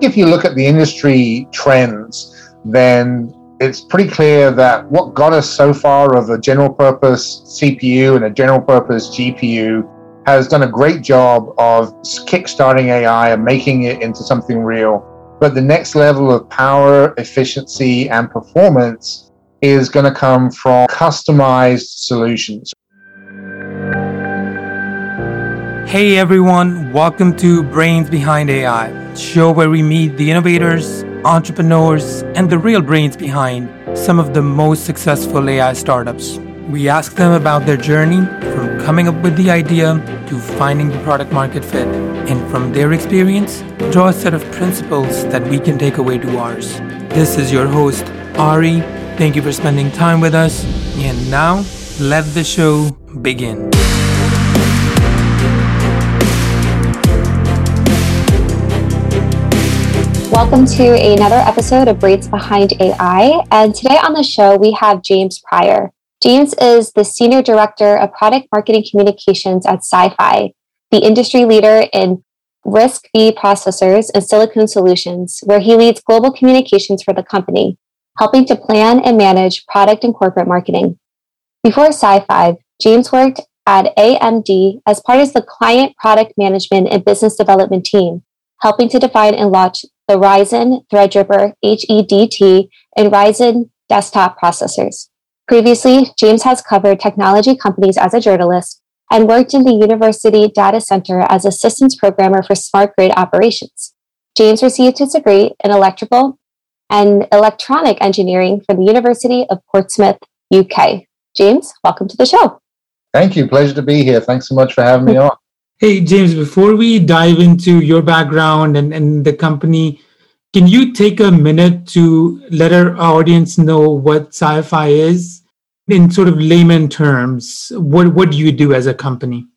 If you look at the industry trends, then it's pretty clear that what got us so far of a general purpose CPU and a general purpose GPU has done a great job of kickstarting AI and making it into something real. But the next level of power, efficiency, and performance is going to come from customized solutions. Hey everyone, welcome to Brains Behind AI, show where we meet the innovators, entrepreneurs, and the real brains behind some of the most successful AI startups. We ask them about their journey from coming up with the idea to finding the product market fit, and from their experience, draw a set of principles that we can take away to ours. This is your host, Ari. Thank you for spending time with us, and now let the show begin. Welcome to another episode of Brains Behind AI. And today on the show, we have James Prior. James is the Senior Director of Product Marketing Communications at SiFive, the industry leader in RISC-V processors and silicon solutions, where he leads global communications for the company, helping to plan and manage product and corporate marketing. Before SiFive, James worked at AMD as part of the client product management and business development team, helping to define and launch the Ryzen Threadripper HEDT and Ryzen desktop processors. Previously, James has covered technology companies as a journalist and worked in the university data center as assistance programmer for smart grid operations. James received his degree in electrical and electronic engineering from the University of Portsmouth, UK. James, welcome to the show. Thank you. Pleasure to be here. Thanks so much for having me on. Hey, James, before we dive into your background and, and the company, can you take a minute to let our audience know what SiFive is in sort of layman terms? What, what do you do as a company?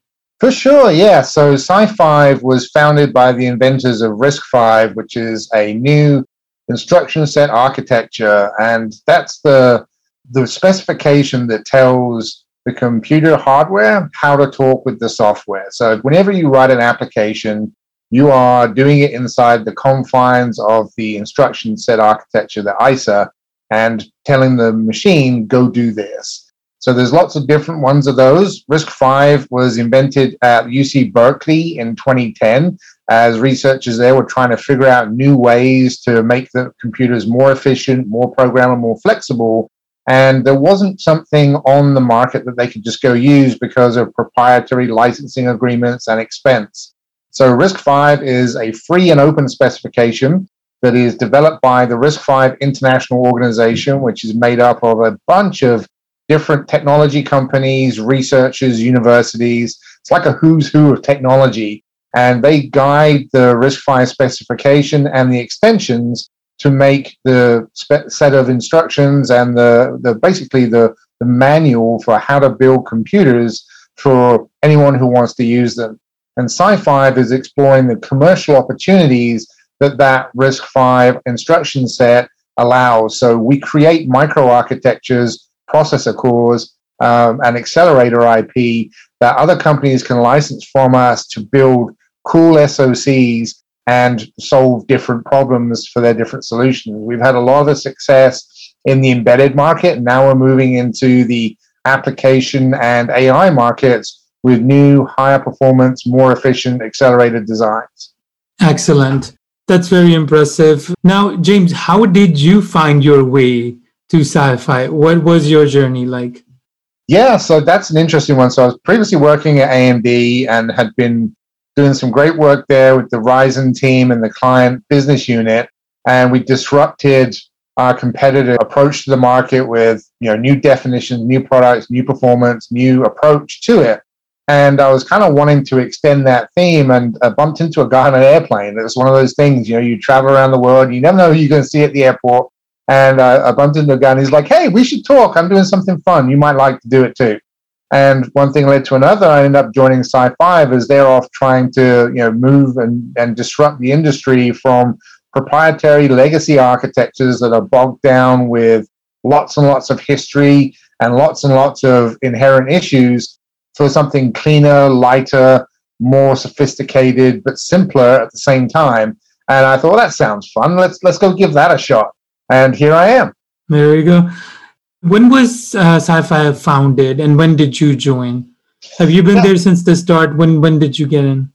For sure, yeah. So SiFive was founded by the inventors of RISC-V, which is a new instruction set architecture, and that's the the specification that tells the computer hardware how to talk with the software. So whenever you write an application, you are doing it inside the confines of the instruction set architecture, the ISA, and telling the machine, go do this. So there's lots of different ones of those. RISC-V was invented at UC Berkeley in 2010 as researchers there were trying to figure out new ways to make the computers more efficient, more programmable, more flexible, and there wasn't something on the market that they could just go use because of proprietary licensing agreements and expense. So RISC-V is a free and open specification that is developed by the RISC-V International Organization, which is made up of a bunch of different technology companies, researchers, universities. It's like a who's who of technology. And they guide the RISC-V specification and the extensions to make the spe- set of instructions and the, the basically the, the manual for how to build computers for anyone who wants to use them. And SiFive is exploring the commercial opportunities that that RISC-V instruction set allows. So we create microarchitectures, processor cores, um, and accelerator IP that other companies can license from us to build cool SOCs and solve different problems for their different solutions. We've had a lot of success in the embedded market. And now we're moving into the application and AI markets with new, higher performance, more efficient, accelerated designs. Excellent. That's very impressive. Now, James, how did you find your way to SiFive? What was your journey like? Yeah, so that's an interesting one. So I was previously working at AMD and had been doing some great work there with the Ryzen team and the client business unit. And we disrupted our competitive approach to the market with you know new definitions, new products, new performance, new approach to it. And I was kind of wanting to extend that theme and I bumped into a guy on an airplane. It was one of those things, you know, you travel around the world, you never know who you're going to see at the airport. And uh, I bumped into a guy and he's like, hey, we should talk. I'm doing something fun. You might like to do it too. And one thing led to another. I ended up joining SiFive as they're off trying to, you know, move and, and disrupt the industry from proprietary legacy architectures that are bogged down with lots and lots of history and lots and lots of inherent issues for something cleaner, lighter, more sophisticated, but simpler at the same time. And I thought, well, that sounds fun. Let's let's go give that a shot. And here I am. There you go. When was uh, SiFive founded, and when did you join? Have you been yeah. there since the start? When when did you get in?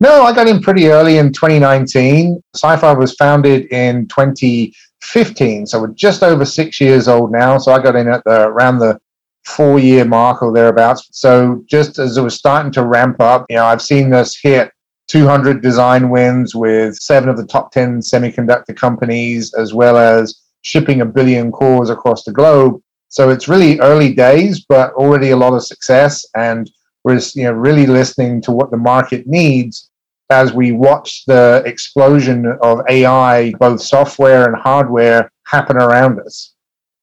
No, I got in pretty early in 2019. SiFive was founded in 2015, so we're just over six years old now. So I got in at the around the four-year mark or thereabouts. So just as it was starting to ramp up, you know, I've seen this hit 200 design wins with seven of the top 10 semiconductor companies, as well as shipping a billion cores across the globe. So it's really early days, but already a lot of success. And we're you know, really listening to what the market needs as we watch the explosion of AI, both software and hardware, happen around us.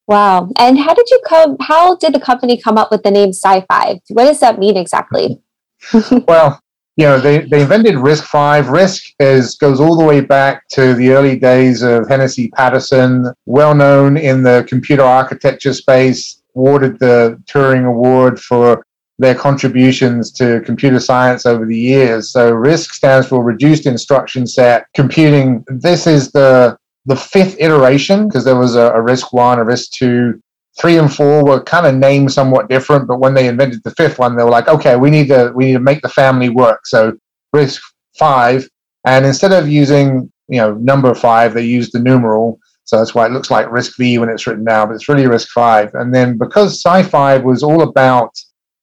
Wow. And how did you come, how did the company come up with the name SiFive? What does that mean exactly? well, you know, they, they invented Risk Five. RISC is goes all the way back to the early days of Hennessy Patterson, well known in the computer architecture space, awarded the Turing Award for their contributions to computer science over the years. So RISC stands for Reduced Instruction Set Computing. This is the the fifth iteration because there was a, a one, a RISC two, three and four were kind of named somewhat different, but when they invented the fifth one, they were like, okay, we need to we need to make the family work. So risk five, and instead of using you know number five, they used the numeral. So that's why it looks like risk V when it's written now, but it's really risk five. And then because SiFive was all about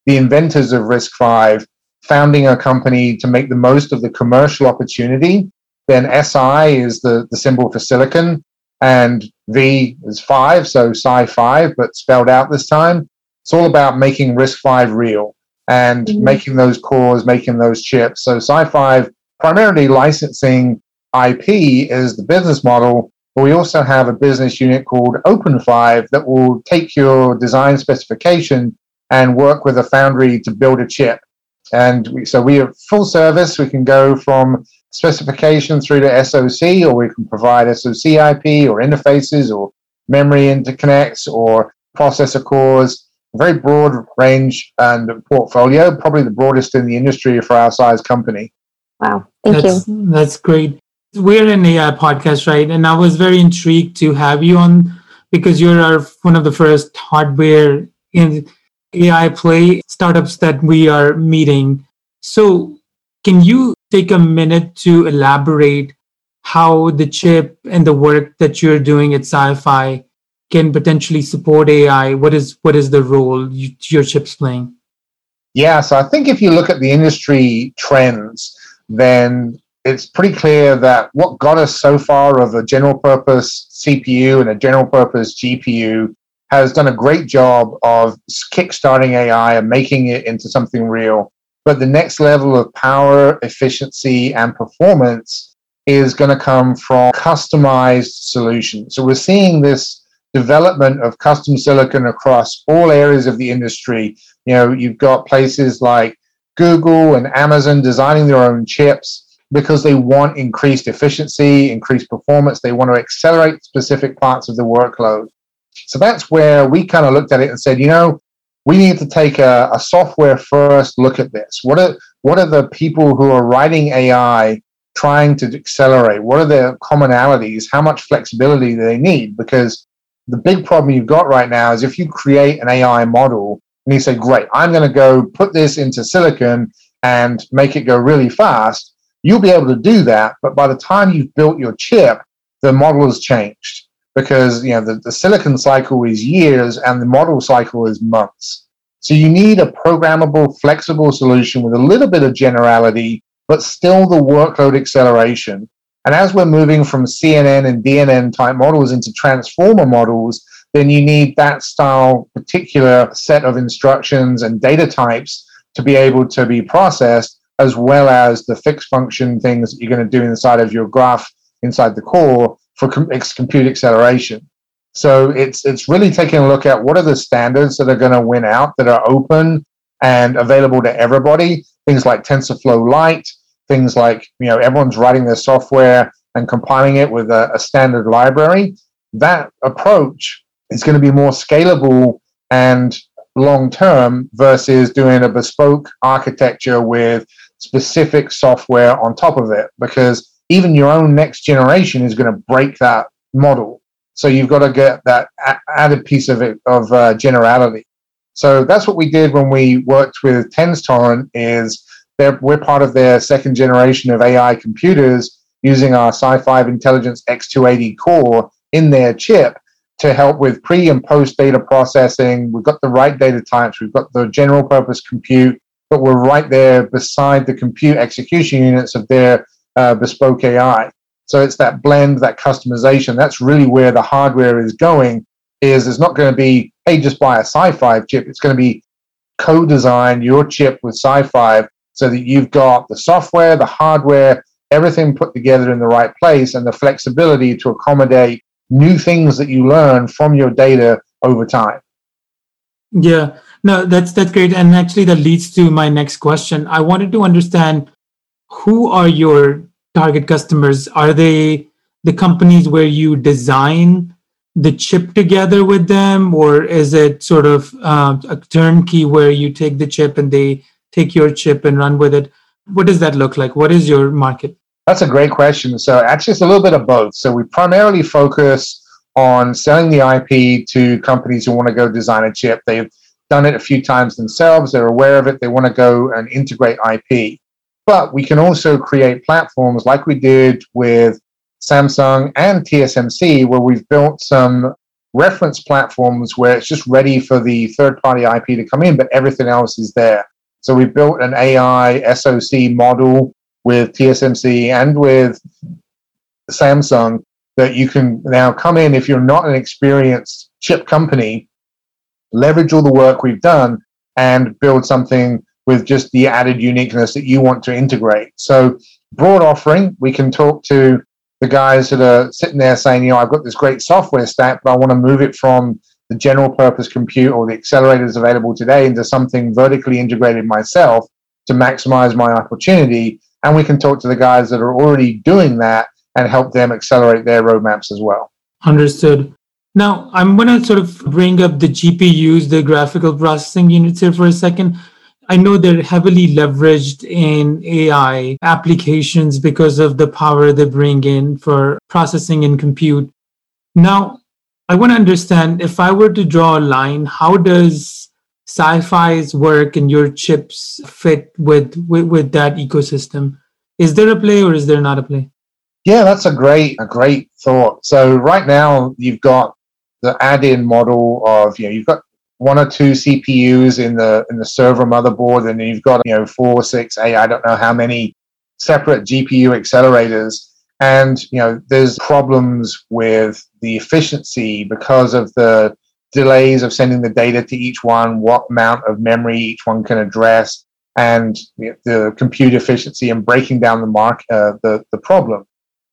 the inventors of risk five founding a company to make the most of the commercial opportunity, then SI is the, the symbol for silicon and V is five, so SiFive, but spelled out this time. It's all about making RISC-V real and mm-hmm. making those cores, making those chips. So SiFive primarily licensing IP is the business model, but we also have a business unit called OpenFive that will take your design specification and work with a foundry to build a chip. And we, so we are full service. We can go from specification through to SOC, or we can provide SOC IP or interfaces or memory interconnects or processor cores. Very broad range and portfolio, probably the broadest in the industry for our size company. Wow, thank that's, you. That's great. We're an AI podcast, right? And I was very intrigued to have you on because you're our, one of the first hardware in AI play startups that we are meeting. So, can you take a minute to elaborate how the chip and the work that you're doing at SiFive can potentially support AI? What is what is the role you, your chip's playing? Yeah, so I think if you look at the industry trends, then it's pretty clear that what got us so far of a general purpose CPU and a general purpose GPU has done a great job of kickstarting AI and making it into something real. But the next level of power, efficiency, and performance is going to come from customized solutions. So we're seeing this development of custom silicon across all areas of the industry. You know, you've got places like Google and Amazon designing their own chips because they want increased efficiency, increased performance. They want to accelerate specific parts of the workload. So that's where we kind of looked at it and said, you know, we need to take a, a software first look at this. What are what are the people who are writing AI trying to accelerate? What are their commonalities? How much flexibility do they need? Because the big problem you've got right now is if you create an AI model and you say, great, I'm going to go put this into silicon and make it go really fast, you'll be able to do that. But by the time you've built your chip, the model has changed because you know the, the silicon cycle is years and the model cycle is months. So you need a programmable, flexible solution with a little bit of generality, but still the workload acceleration. And as we're moving from CNN and DNN type models into transformer models, then you need that style particular set of instructions and data types to be able to be processed, as well as the fixed function things that you're going to do inside of your graph inside the core for com- compute acceleration. So it's it's really taking a look at what are the standards that are going to win out that are open and available to everybody. Things like TensorFlow Lite, things like you know everyone's writing their software and compiling it with a, a standard library. That approach is going to be more scalable and long term versus doing a bespoke architecture with specific software on top of it because even your own next generation is going to break that model. So you've got to get that added piece of it of uh, generality. So that's what we did when we worked with Tenstorrent. Is we're part of their second generation of AI computers using our SiFive Intelligence X280 core in their chip to help with pre and post data processing. We've got the right data types. We've got the general purpose compute, but we're right there beside the compute execution units of their uh, bespoke AI. So it's that blend, that customization. That's really where the hardware is going. Is it's not going to be hey just buy a SiFive chip. It's going to be co-design your chip with SiFive so that you've got the software, the hardware, everything put together in the right place, and the flexibility to accommodate new things that you learn from your data over time. Yeah, no, that's that's great, and actually that leads to my next question. I wanted to understand who are your target customers? Are they the companies where you design the chip together with them, or is it sort of uh, a turnkey where you take the chip and they take your chip and run with it? What does that look like? What is your market? That's a great question. So, actually, it's a little bit of both. So, we primarily focus on selling the IP to companies who want to go design a chip. They've done it a few times themselves, they're aware of it, they want to go and integrate IP. But we can also create platforms like we did with Samsung and TSMC, where we've built some reference platforms where it's just ready for the third party IP to come in, but everything else is there. So we built an AI SoC model with TSMC and with Samsung that you can now come in if you're not an experienced chip company, leverage all the work we've done and build something with just the added uniqueness that you want to integrate. So, broad offering, we can talk to the guys that are sitting there saying, you know, I've got this great software stack, but I want to move it from the general purpose compute or the accelerators available today into something vertically integrated myself to maximize my opportunity. And we can talk to the guys that are already doing that and help them accelerate their roadmaps as well. Understood. Now, I'm going to sort of bring up the GPUs, the graphical processing units here for a second. I know they're heavily leveraged in AI applications because of the power they bring in for processing and compute. Now, I want to understand if I were to draw a line, how does SiFive's work and your chips fit with, with, with that ecosystem? Is there a play or is there not a play? Yeah, that's a great a great thought. So right now you've got the add-in model of you know you've got one or two CPUs in the in the server motherboard, and you've got you know four, six, eight, I don't know how many separate GPU accelerators. And you know, there's problems with the efficiency because of the delays of sending the data to each one, what amount of memory each one can address, and the compute efficiency and breaking down the mark uh, the the problem.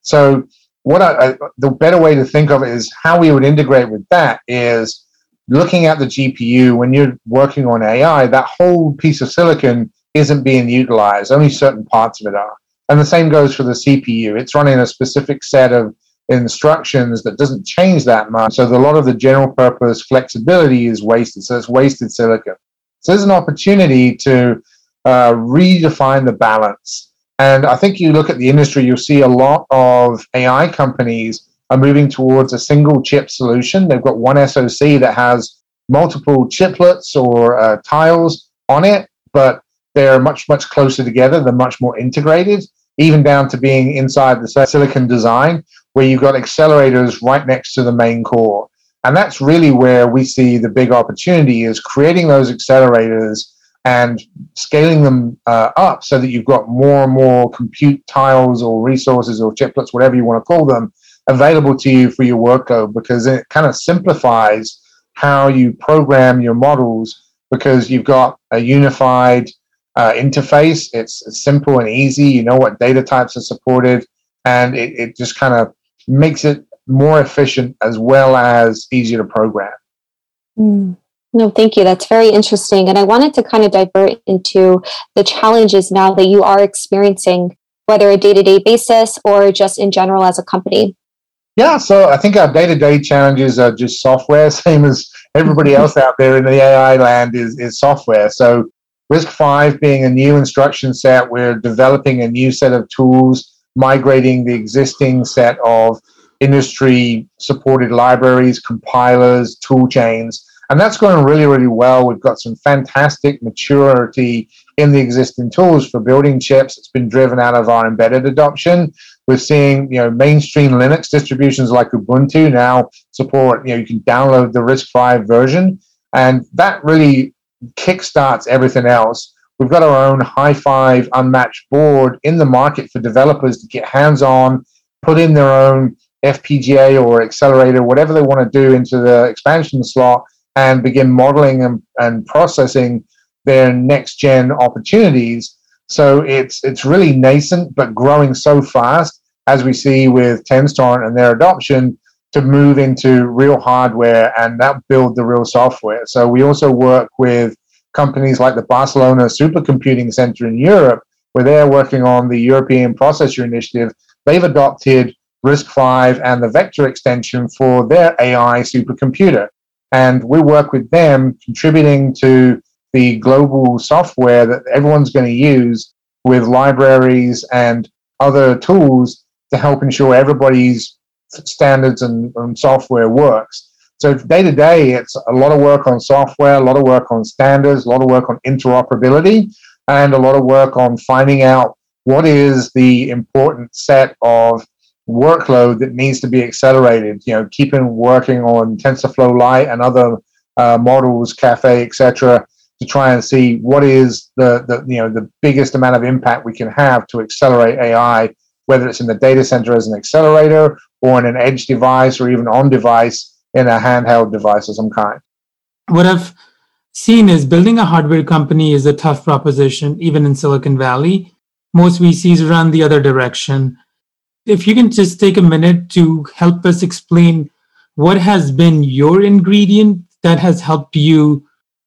So, what I, I, the better way to think of it is how we would integrate with that is looking at the GPU, when you're working on AI, that whole piece of silicon isn't being utilized. Only certain parts of it are. And the same goes for the CPU. It's running a specific set of instructions that doesn't change that much. So a lot of the general purpose flexibility is wasted. So it's wasted silicon. So there's an opportunity to uh, redefine the balance. And I think you look at the industry, you'll see a lot of AI companies are moving towards a single chip solution. They've got one SoC that has multiple chiplets or uh, tiles on it, but they're much, much closer together. They're much more integrated, even down to being inside the silicon design, where you've got accelerators right next to the main core. And that's really where we see the big opportunity is creating those accelerators and scaling them uh, up so that you've got more and more compute tiles or resources or chiplets, whatever you want to call them, available to you for your workload because it kind of simplifies how you program your models because you've got a unified uh, interface. It's, simple and easy. You know what data types are supported, and it, it just kind of makes it more efficient as well as easier to program. Mm. No, thank you. That's very interesting. And I wanted to kind of divert into the challenges now that you are experiencing, whether a day to day basis or just in general as a company. Yeah, so I think our day-to-day challenges are just software, same as everybody else out there in the AI land is, is software. So RISC-V being a new instruction set, we're developing a new set of tools migrating the existing set of industry supported libraries, compilers, tool chains. And that's going really, really well. We've got some fantastic maturity in the existing tools for building chips. It's been driven out of our embedded adoption. We're seeing, you know, mainstream Linux distributions like Ubuntu now support, you know, you can download the RISC-V version. And that really kickstarts everything else. We've got our own HiFive unmatched board in the market for developers to get hands on, put in their own FPGA or accelerator, whatever they want to do into the expansion slot, and begin modeling and, and processing their next gen opportunities. So it's it's really nascent, but growing so fast as we see with Tenstorrent and their adoption to move into real hardware and that build the real software. So we also work with companies like the Barcelona Supercomputing Center in Europe, where they're working on the European Processor Initiative. They've adopted RISC-V and the vector extension for their AI supercomputer. And we work with them, contributing to the global software that everyone's going to use with libraries and other tools to help ensure everybody's standards and, and software works. So day to day, it's a lot of work on software, a lot of work on standards, a lot of work on interoperability, and a lot of work on finding out what is the important set of workload that needs to be accelerated. You know, keeping working on TensorFlow Lite and other uh, models, Caffe, etc., to try and see what is the, the you know the biggest amount of impact we can have to accelerate AI, whether it's in the data center as an accelerator or in an edge device or even on device in a handheld device of some kind. What I've seen is building a hardware company is a tough proposition, even in Silicon Valley. Most VCs run the other direction. If you can just take a minute to help us explain what has been your ingredient that has helped you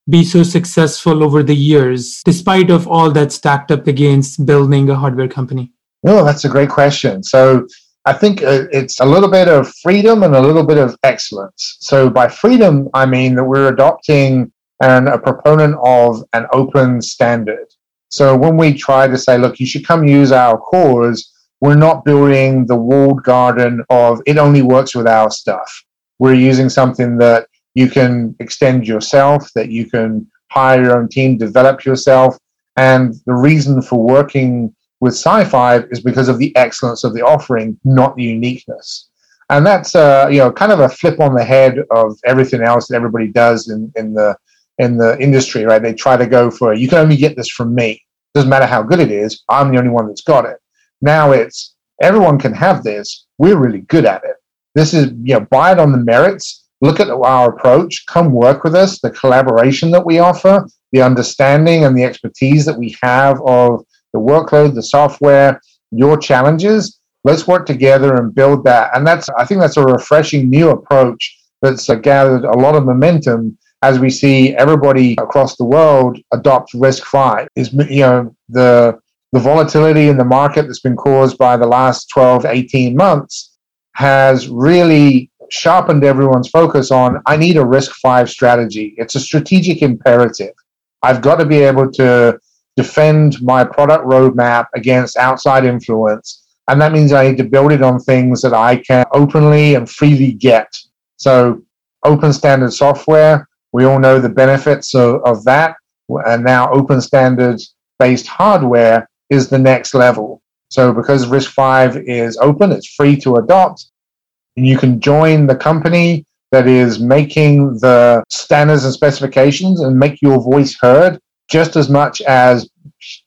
be so successful over the years, despite of all that stacked up against building a hardware company? No, that's a great question. So I think uh, it's a little bit of freedom and a little bit of excellence. So by freedom, I mean that we're adopting and a proponent of an open standard. So when we try to say, look, you should come use our cores, we're not building the walled garden of it only works with our stuff. We're using something that you can extend yourself, that you can hire your own team, develop yourself. And the reason for working with SiFive is because of the excellence of the offering, not the uniqueness. And that's uh, you know kind of a flip on the head of everything else that everybody does in, in the in the industry, right? They try to go for you can only get this from me. Doesn't matter how good it is, I'm the only one that's got it. Now it's everyone can have this. We're really good at it. This is you know buy it on the merits. Look at our approach. Come work with us. The collaboration that we offer, the understanding and the expertise that we have of the workload, the software, your challenges. Let's work together and build that. And that's, I think that's a refreshing new approach that's uh, gathered a lot of momentum as we see everybody across the world adopt RISC-V. Is you know the the volatility in the market that's been caused by the last 12, 18 months has really sharpened everyone's focus on I need a RISC-V strategy. It's a strategic imperative. I've got to be able to defend my product roadmap against outside influence. And that means I need to build it on things that I can openly and freely get. So, open standard software, we all know the benefits of, of that. And now, open standards based hardware is the next level. So, because RISC-V is open, it's free to adopt, and you can join the company that is making the standards and specifications and make your voice heard just as much as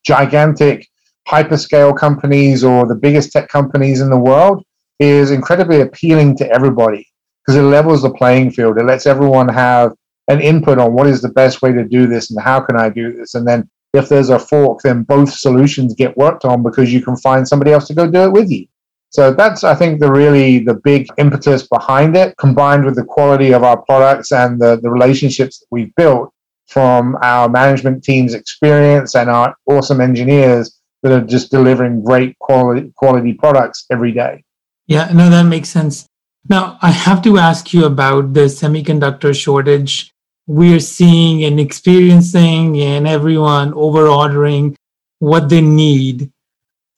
gigantic hyperscale companies or the biggest tech companies in the world is incredibly appealing to everybody because it levels the playing field. It lets everyone have an input on what is the best way to do this and how can I do this. And then if there's a fork, then both solutions get worked on because you can find somebody else to go do it with you. So that's, I think, the really the big impetus behind it, combined with the quality of our products and the, the relationships that we've built from our management team's experience and our awesome engineers that are just delivering great quality quality products every day. Yeah, no, that makes sense. Now, I have to ask you about the semiconductor shortage we're seeing and experiencing, and everyone over ordering what they need.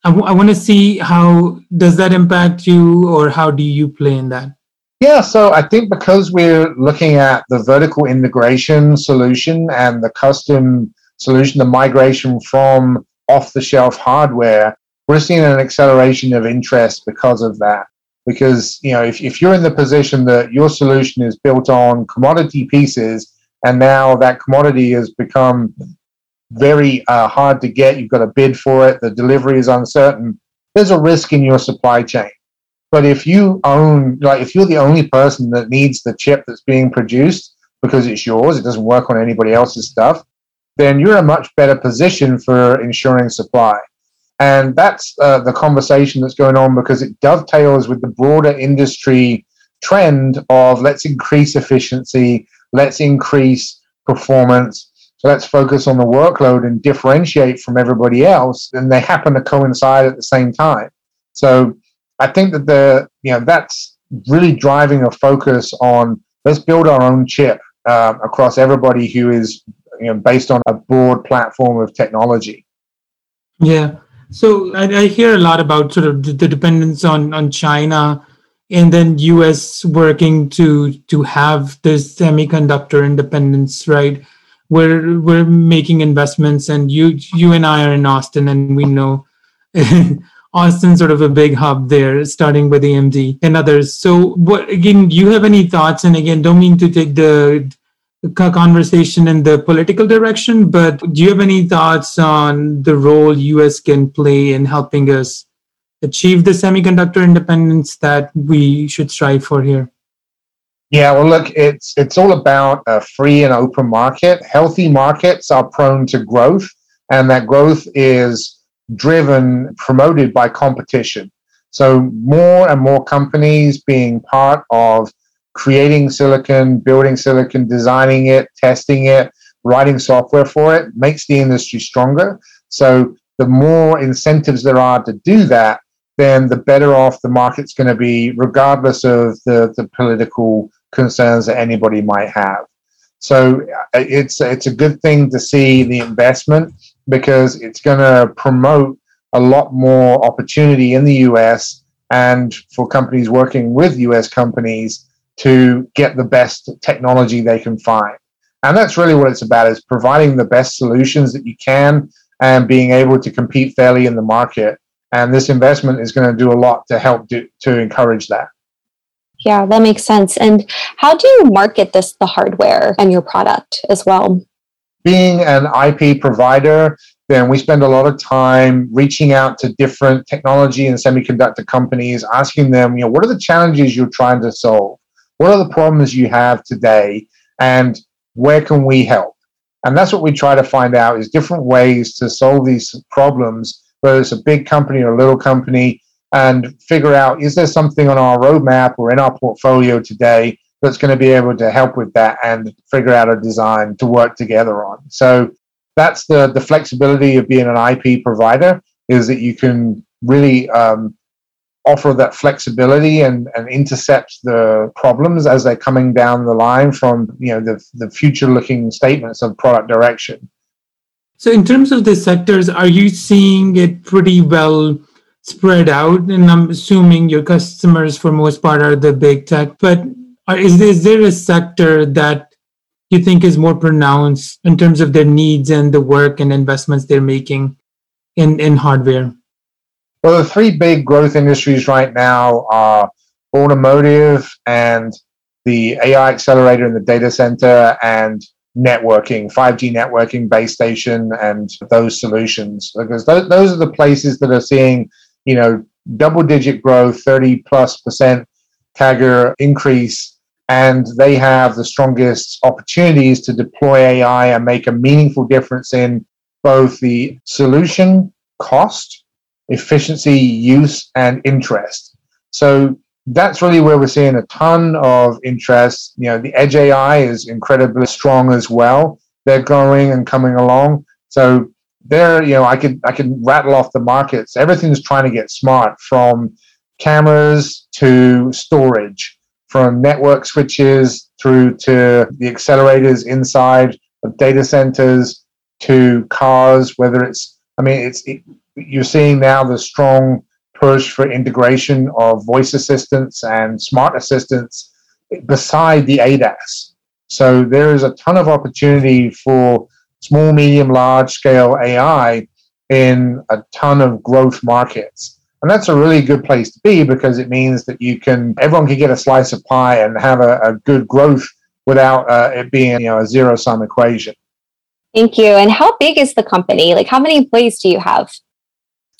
I, w- I want to see how does that impact you or how do you play in that yeah, so I think because we're looking at the vertical integration solution and the custom solution, the migration from off the shelf hardware, we're seeing an acceleration of interest because of that. Because, you know, if, if you're in the position that your solution is built on commodity pieces and now that commodity has become very uh, hard to get, you've got to bid for it, the delivery is uncertain, there's a risk in your supply chain. But if you own, like, if you're the only person that needs the chip that's being produced because it's yours, it doesn't work on anybody else's stuff, then you're in a much better position for ensuring supply. And that's uh, the conversation that's going on because it dovetails with the broader industry trend of let's increase efficiency, let's increase performance. So let's focus on the workload and differentiate from everybody else. And they happen to coincide at the same time. So I think that the you know that's really driving a focus on let's build our own chip uh, across everybody who is you know based on a broad platform of technology. Yeah. So I, I hear a lot about sort of the, the dependence on on China and then US working to to have this semiconductor independence, right? We're we're making investments and you you and I are in Austin and we know Austin sort of a big hub there, starting with AMD and others. So, what again? Do you have any thoughts? And again, don't mean to take the conversation in the political direction, but do you have any thoughts on the role US can play in helping us achieve the semiconductor independence that we should strive for here? Yeah, well, look, it's it's all about a free and open market. Healthy markets are prone to growth, and that growth is driven, promoted by competition. So more and more companies being part of creating silicon, building silicon, designing it, testing it, writing software for it makes the industry stronger. So the more incentives there are to do that, then the better off the market's going to be, regardless of the, the political concerns that anybody might have. So uh, it's it's a good thing to see the investment because it's going to promote a lot more opportunity in the US and for companies working with US companies to get the best technology they can find. And that's really what it's about is providing the best solutions that you can and being able to compete fairly in the market. And this investment is going to do a lot to help do, to encourage that. Yeah, that makes sense. And how do you market this the hardware and your product as well? being an IP provider, then we spend a lot of time reaching out to different technology and semiconductor companies, asking them, you know, what are the challenges you're trying to solve? What are the problems you have today? And where can we help? And that's what we try to find out is different ways to solve these problems, whether it's a big company or a little company, and figure out is there something on our roadmap or in our portfolio today that's going to be able to help with that and figure out a design to work together on. So that's the the flexibility of being an IP provider is that you can really um, offer that flexibility and, and intercept the problems as they're coming down the line from you know the, the future looking statements of product direction. So in terms of the sectors, are you seeing it pretty well spread out? And I'm assuming your customers for most part are the big tech, but is there, is there a sector that you think is more pronounced in terms of their needs and the work and investments they're making in, in hardware? Well, the three big growth industries right now are automotive and the AI accelerator in the data center and networking, 5G networking, base station, and those solutions. Because those, those are the places that are seeing, you know, double digit growth, 30 plus percent CAGR increase, and they have the strongest opportunities to deploy AI and make a meaningful difference in both the solution cost, efficiency, use, and interest. So that's really where we're seeing a ton of interest. You know, the edge AI is incredibly strong as well. They're growing and coming along. So there, you know, I could I could rattle off the markets. Everything's trying to get smart from cameras to storage, from network switches through to the accelerators inside of data centers to cars, whether it's, I mean, it's it, you're seeing now the strong push for integration of voice assistants and smart assistants beside the ADAS. So there is a ton of opportunity for small, medium, large scale AI in a ton of growth markets. And that's a really good place to be because it means that you can, everyone can get a slice of pie and have a, a good growth without uh, it being, you know, a zero sum equation. Thank you. And how big is the company? Like, how many employees do you have?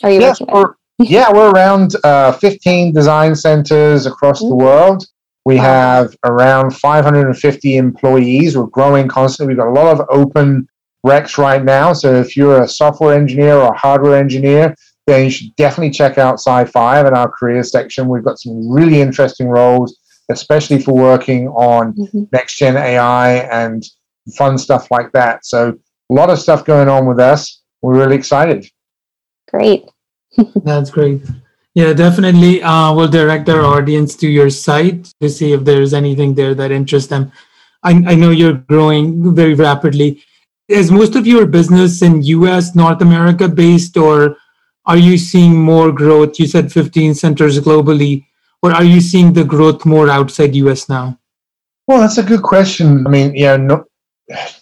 Are you yeah, we're, yeah, we're around uh, 15 design centers across mm-hmm. the world. We wow. have around 550 employees. We're growing constantly. We've got a lot of open recs right now. So if you're a software engineer or a hardware engineer, then you should definitely check out SiFive in our career section. We've got some really interesting roles, especially for working on mm-hmm. next gen AI and fun stuff like that. So a lot of stuff going on with us. We're really excited. Great. That's great. Yeah, definitely. Uh, we'll direct our audience to your site to see if there's anything there that interests them. I, I know you're growing very rapidly. Is most of your business in US, North America based, or are you seeing more growth? You said 15 centers globally, or are you seeing the growth more outside US now? Well, that's a good question. I mean, yeah, no,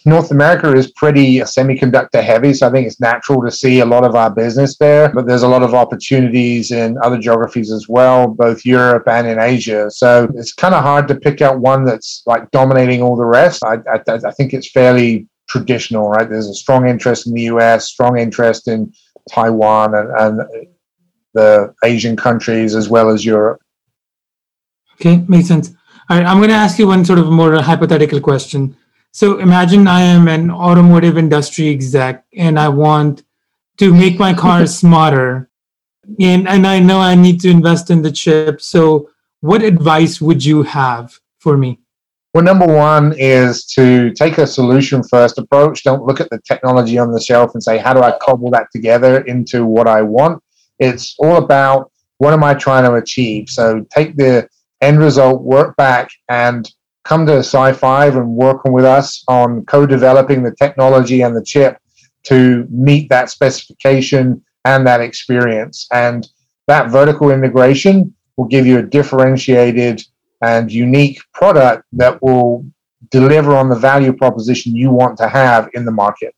North America is pretty uh, semiconductor heavy, so I think it's natural to see a lot of our business there. But there's a lot of opportunities in other geographies as well, both Europe and in Asia. So it's kind of hard to pick out one that's like dominating all the rest. I, I, I think it's fairly traditional, right? There's a strong interest in the US, strong interest in Taiwan and, and the Asian countries as well as Europe. Okay, makes sense. All right, I'm going to ask you one sort of more hypothetical question. So imagine I am an automotive industry exec and I want to make my car smarter. And, and I know I need to invest in the chip. So, what advice would you have for me? Well, number one is to take a solution first approach. Don't look at the technology on the shelf and say, how do I cobble that together into what I want? It's all about what am I trying to achieve? So take the end result, work back, and come to Sci SiFive and working with us on co-developing the technology and the chip to meet that specification and that experience. And that vertical integration will give you a differentiated and unique product that will deliver on the value proposition you want to have in the market.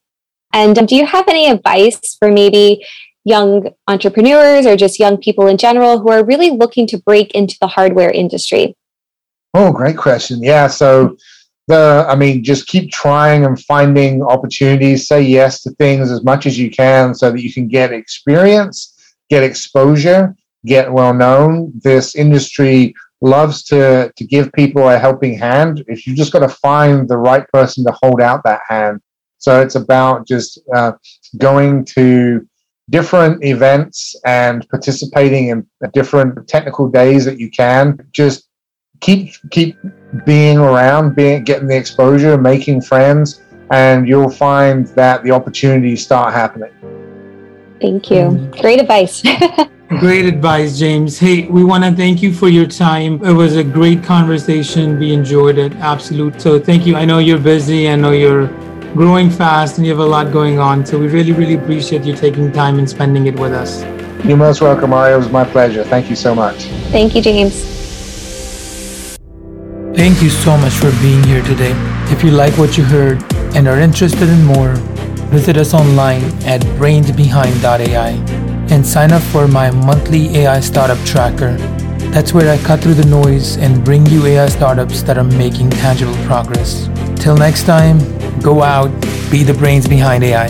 And um, do you have any advice for maybe young entrepreneurs or just young people in general who are really looking to break into the hardware industry? Oh, great question. Yeah. So, the, I mean, just keep trying and finding opportunities. Say yes to things as much as you can so that you can get experience, get exposure, get well known. This industry loves to to give people a helping hand. If you just got to find the right person to hold out that hand. So it's about just uh, going to different events and participating in different technical days that you can. Just keep keep being around, being getting the exposure, making friends, and you'll find that the opportunities start happening. Thank you. Great advice. great advice, James. Hey, we want to thank you for your time. It was a great conversation. We enjoyed it. Absolute. So thank you. I know you're busy. I know you're growing fast and you have a lot going on. So we really, really appreciate you taking time and spending it with us. You're most welcome, Mario. It was my pleasure. Thank you so much. Thank you, James. Thank you so much for being here today. If you like what you heard and are interested in more, visit us online at brainsbehind.ai and sign up for my monthly AI startup tracker. That's where I cut through the noise and bring you AI startups that are making tangible progress. Till next time, go out, be the brains behind AI.